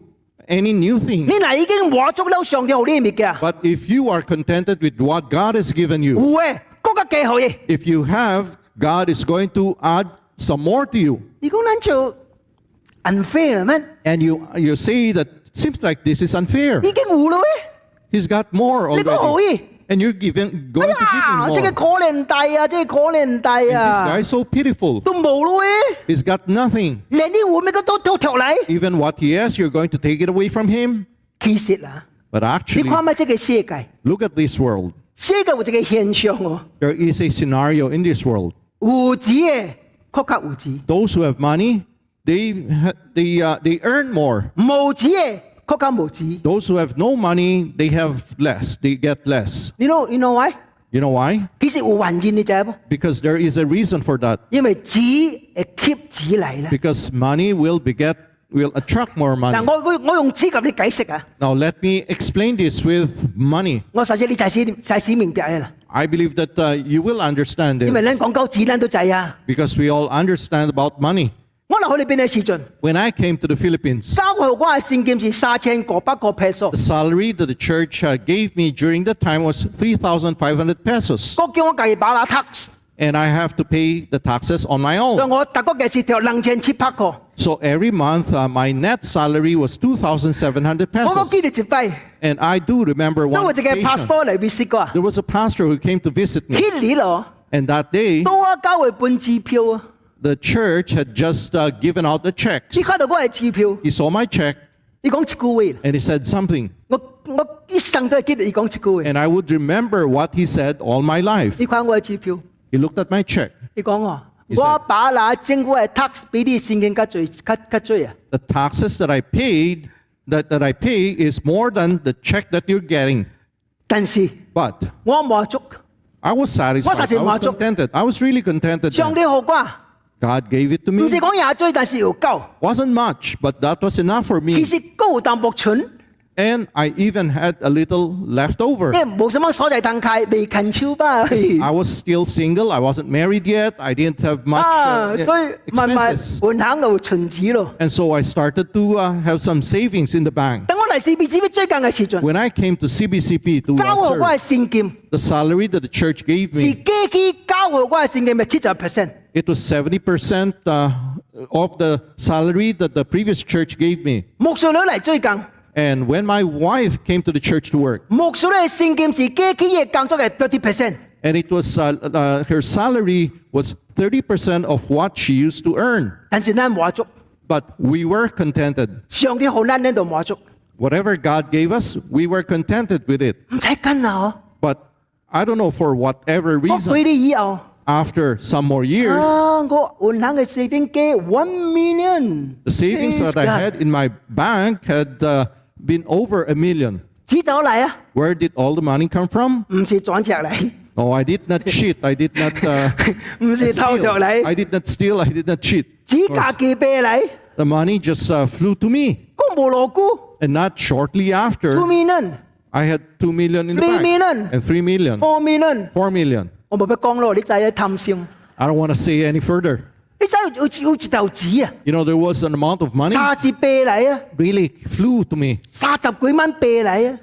any new thing. 你嗱已经满足咗上帝好呢嘅物件， But if you are contented with what God has given 有 you, 嘅，嗰个记好嘢。 if you have, God is going to add some more to you. 你讲咱就 unfair 咩？ And you you say that seems like this is unfair. 已经有啦喂。 He's got more 你讲好 already. 嘢。 And you're giving going to give him 啊！ more. 即系可怜大啊！即系可怜大 And this 啊！ guy is so pitiful. 都冇咯喂， He's got nothing. 连啲会咩都都都条嚟。 Even what he has, you're going to take it away from him. 其实啊， But 你 actually, 看咩？即个世界， look at this world. 世界有一个现象哦， There is a scenario in this world. 有钱嘅确实有钱， Those who have money, they ha- they uh, they earn more. 冇钱嘅确实冇钱。 those who have no money, they have less. They get less. You know, you know why? You know why? Because there is a reason for that. Because money will beget will attract more money. Now let me explain this with money. I believe that uh, you will understand this. Because we all understand about money. When I came to the Philippines, the salary that the church uh, gave me during that time was 3,500 pesos. And I have to pay the taxes on my own. So every month, uh, my net salary was 2,700 pesos. And I do remember one occasion, there was a pastor who came to visit me. And that day, the church had just uh, given out the checks. 你看到我系支票， He saw my check 你讲一句话， and he said something. 我我一生都系记得你讲一句话， And I would remember what he said all my life. 你看我嘅支票， He looked at my check. 你讲我， He said- 我把那政府嘅 tax 比你现金较最较较最啊， The taxes that I paid, that, that I pay is more than the check that you're getting. 但是 But 我满足， I was satisfied. I was satisfied. contented. I was really contented. 上 then. 帝好啩， God gave it to 唔 me. 是讲廿追，但是要够， Wasn't much, but that was enough for 其 me. 实高淡薄存。 And I even had a little left over. 因为冇什么所在摊开，未近超吧。 I was still single. I wasn't married yet. I didn't have much 啊， uh, 所以慢慢 expenses. 换行就存子咯。 And so I started to uh, have some savings in the bank. 等我嚟 CBC 最近嘅时阵， When I came to CBCP to 交 uh, 我 serve, 系现金， the salary that the church gave 是 me, 机器交我系现金嘅七十 percent。 it was 70% uh, of the salary that the previous church gave me. 牧师女嚟最近， And when my wife came to the church to work, 牧师女嘅现金是机器嘅工作嘅 thirty percent。 and it was uh, uh, her salary was 30% of what she used to earn. 但是咱满足， But we were contented. 上帝好难呢度满足， Whatever God gave us, we were contented with it. 唔使跟啊！ But I don't know for whatever 我 reason, 俾你以后， after some more years, 啊，我换行嘅 saving 机 one million。 the savings that I had in my bank had uh, been over a million. 指导嚟啊， Where did all the money come from? 唔是转只嚟， Oh, I did not cheat. I did not uh, 唔是偷 steal. 着嚟， I did not steal. I did not cheat. 指价寄俾你， The money just uh, flew to me. 我冇攞估 And not shortly after, two million、 I had 2 million in the Three bank. million. And 3 million. four million， 4 million. 我冇乜讲咯，你就系贪心， I don't want to say any further. 你真系好似好似头纸啊， You know, there was an amount of money 三十俾你啊， really flew to me. 三十几蚊俾你啊，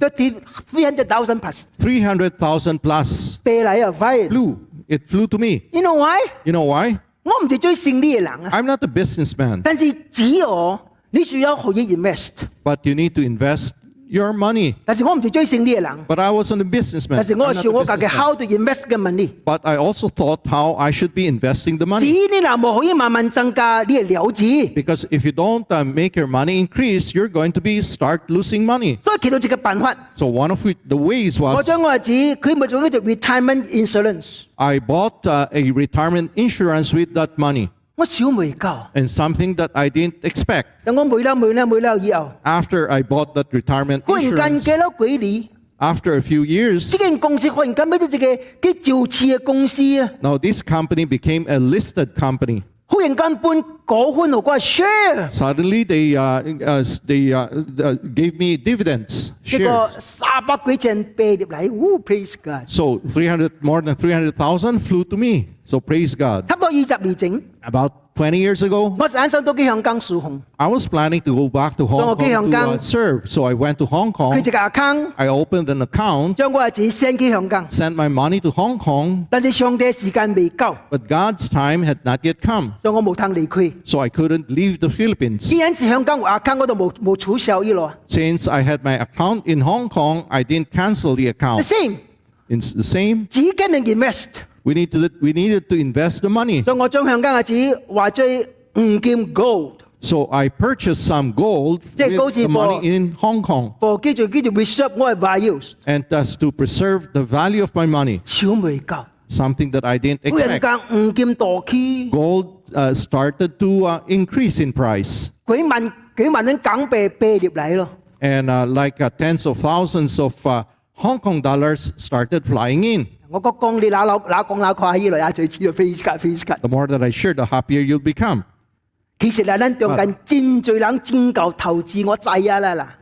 thirty three hundred thousand plus 300,000 plus 俾你啊，right？ flew. It flew to me. You know why？ You know why? 我唔系最胜利嘅人啊， I'm not a businessman, 但是只我你需要学以 invest， but you need to invest your money. 但是我唔系最胜利嘅人， But I wasn't a businessman. 但是 I'm 我 not 需 a 我家嘅 businessman. how to invest 嘅 money。 But I also thought how I should be investing the 只 money. 你嗱冇可以慢慢增加你嘅了解， Because if you don't uh, make your money increase, you're going to be start losing money. 所以其中一个办法， So one of it, the ways 我 was 将我嘅子佢咪做叫做 retirement insurance， I bought uh, a retirement insurance with that money 我少未够， and something that I didn't expect. 等我每啦每啦每啦以后， After I bought that retirement 忽然间 insurance, 记咗几年， after a few years, 呢间公司忽然间变咗一个叫造次嘅公司啊， now this company became a listed company. 忽然间搬 Golhun qua share. Suddenly they uh, uh, they uh, uh gave me dividends shares. Ooh. So 300 more than 300,000 flew to me. So praise God. About 20 years ago, I was planning to go back to Hong so Kong to uh, serve. So I went to Hong Kong. I opened an account, sent my money to Hong Kong. But God's time had not yet come. So 以我冇通离开。 So I couldn't leave the Philippines. 既然是香港我 account 嗰度冇冇取消依咯 Since I had my account in Hong Kong, I didn't cancel the ，the account. same， It's the same. 只跟人 invest， We need to we needed to invest the money. 所以我将香港嘅子话最五件 gold， So I purchased some gold Yeah, with gold the is money for- in Hong Kong 个叫做叫做 reserve 我嘅 values， and thus to preserve the value of my money, 少未够， something that I didn't 忽然 expect. 间五件堕起， Gold uh, started to uh, increase in price. 几万几万蚊港币飞入嚟咯， And uh, like uh, tens of thousands of uh, Hong Kong dollars started flying in. 我个讲你嗱嗱嗱讲嗱跨依来啊，最似啊 face 卡 face 卡， The more that I share, the happier you'll become. 其实啊，咱中间真济人真够投资，我知啊啦啦。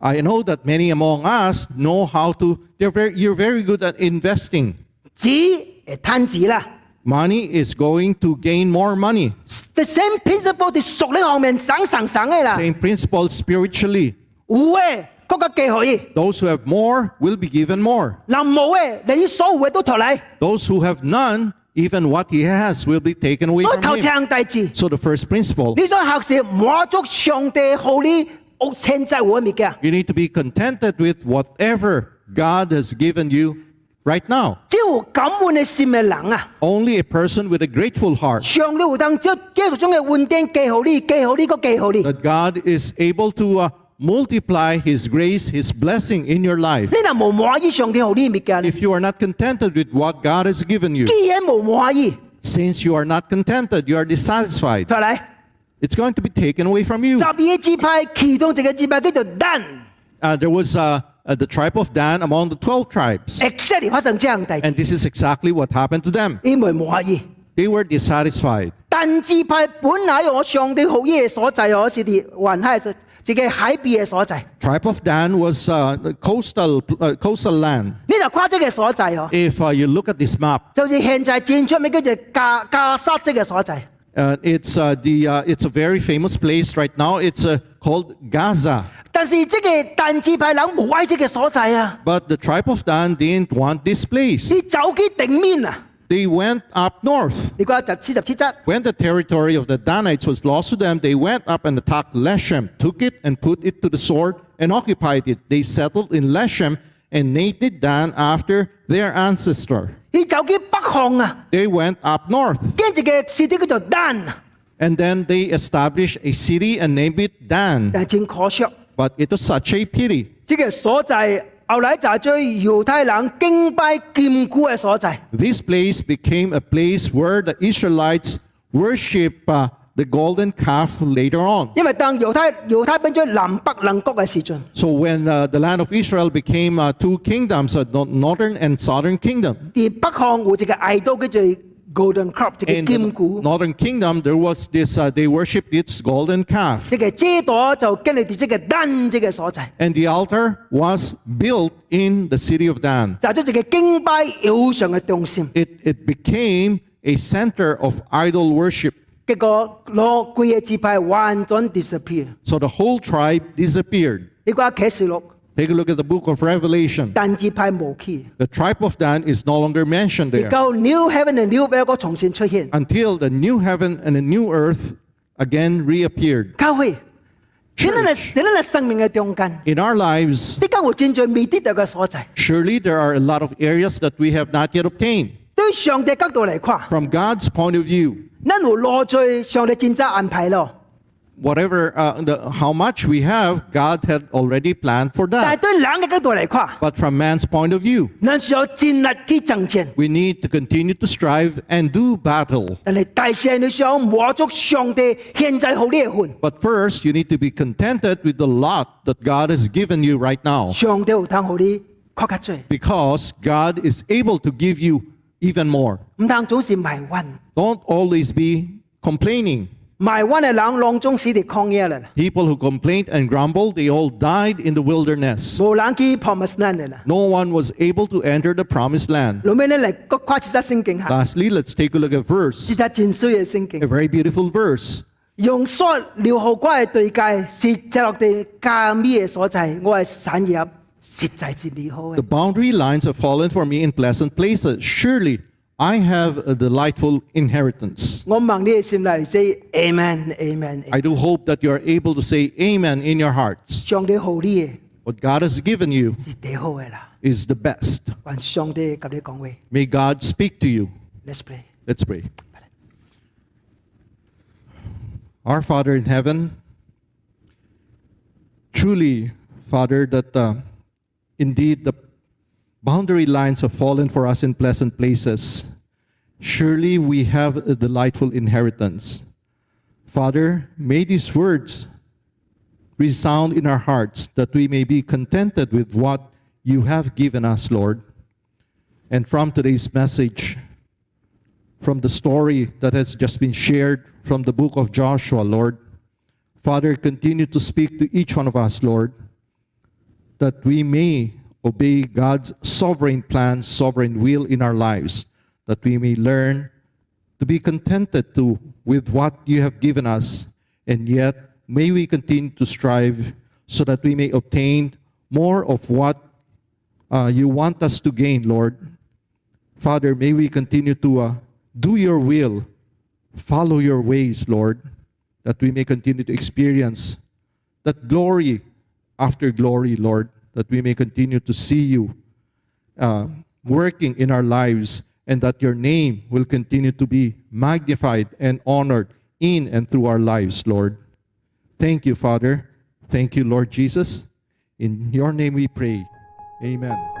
I know that many among us know how to, they're very, you're very good at investing. 纸会摊纸啦。 Money is going to gain more money. The same principle 喺属灵方面省省省嘅啦。 Same principle spiritually. 有嘅，嗰个几可以； Those who have more will be given more. 嗱冇嘅，你所有嘅都投嚟。 Those who have none, even what he has will be taken away 所以头 from him. 长大字， So the first principle, 你想学习满足上帝好你屋千在我物件。 you need to be contented with whatever God has given you right now. 只有感恩嘅心嘅人啊， Only a person with a grateful heart 上帝会当即即种嘅恩典记好你，记好你个记好你。 that God is able to uh, multiply his grace, his blessing in your life. 你若无满意上帝好你物件， If you are not contented with what God has given you, 既然无满意， since you are not contented, you are dissatisfied, 投嚟 it's going to be taken away from you. 十二个支派，其中一个支派叫做 Dan。 Uh, there was uh, uh, the tribe of Dan among the 12 tribes. exactly 发生这样大事， And this is exactly what happened to them. 因为满意。 They were dissatisfied. 但支派本来我上帝好嘢所在，我是啲云海自己海边嘅所在。 Tribe of Dan was uh, the coastal uh, coastal land. 呢度夸张嘅所在嗬， If uh, you look at this map, 就是现在战出名叫做加加沙积嘅所在。 uh, it's uh, the uh, it's a very famous place right now. It's uh, called Gaza. 但是即个但支派人冇爱积嘅所在啊， But the tribe of Dan didn't want this place. 你走去顶面啊！ They went up north. 你讲就四十七则， When the territory of the Danites was lost to them, they went up and attacked Leshem, took it and put it to the sword and occupied it. They settled in Leshem and named Dan after their ancestor. 你走去北项啊， They went up north. 跟住嘅市啲叫做 Dan， And then they established a city and named it Dan. 但系真可惜， But it was such a pity. 即个所在后来就系最犹太人敬拜剑骨嘅所在。 This place became a place where the Israelites worship uh, the golden calf later on. 因为当犹太犹太变咗南北两国嘅时阵， So when uh, the land of Israel became uh, two kingdoms, a no- northern and southern kingdom, 而北项有一个爱刀叫做 Golden Crop，即个 in the 剑骨， northern kingdom there was this, uh, they worshipped this golden calf. 即个遮朵就经历啲即个单即个所在， And the altar was built in the city of Dan. 就咗一个敬拜偶像嘅中心。 It, it became a center of idol worship. 结果攞贵嘅支派完全 disappear。 So the whole tribe disappeared. 你讲启示录， Take a look at the book of Revelation. 单支派冇去， The tribe of Dan is no longer mentioned 而 there 到 New Heaven and New Earth 重新出现。 until the new heaven and the new earth again reappeared. 教会，喺咱嘅喺咱嘅生命嘅中间， In our lives, 呢间会战在未得到嘅所在。 surely there are a lot of areas that we have not yet obtained. 对上帝角度嚟看， From God's point of view, whatever, uh, the, how much we have, God had already planned for 但系 that. 对人嘅角度嚟看， But from man's point of view, 咱需要尽力去争战。 we need to continue to strive and do battle. 但系大事你需要满足上帝现在好呢一份， But first, you need to be contented with the lot that God has given you right now. 上帝有通好你确较罪， Because God is able to give you even more. 唔通总是埋怨， Don't always be complaining. 埋怨嘅人浪中死地旷野啦， People who complained and grumbled, they all died in the wilderness. 无人去 promise land 嘅啦。 No one was able to enter the promised land. 后尾你嚟个跨切则圣经下， Lastly, let's take a look at verse, 切则战衰嘅圣 a 经， very beautiful verse. 用所撩好瓜嘅对界是赤落地加咩嘅所在，我系产业实在之美好嘅 The。boundary lines have fallen for me in pleasant places. Surely I have a delightful inheritance. Amen, amen. I do hope that you are able to say amen in your hearts. What God has given you is the best. May God speak to you. Let's pray. Let's pray. Our Father in heaven, truly, Father, that uh, indeed the boundary lines have fallen for us in pleasant places. Surely we have a delightful inheritance. Father, may these words resound in our hearts that we may be contented with what you have given us, Lord. And from today's message, from the story that has just been shared from the book of Joshua, Lord. Father, continue to speak to each one of us, Lord, that we may obey God's sovereign plan, sovereign will in our lives, that we may learn to be contented to with what you have given us, and yet may we continue to strive so that we may obtain more of what uh, you want us to gain, Lord. Father, may we continue to uh, do your will, follow your ways, Lord, that we may continue to experience that glory after glory, Lord, that we may continue to see you uh, working in our lives and that your name will continue to be magnified and honored in and through our lives, Lord. Thank you, Father. Thank you, Lord Jesus. In your name we pray. Amen.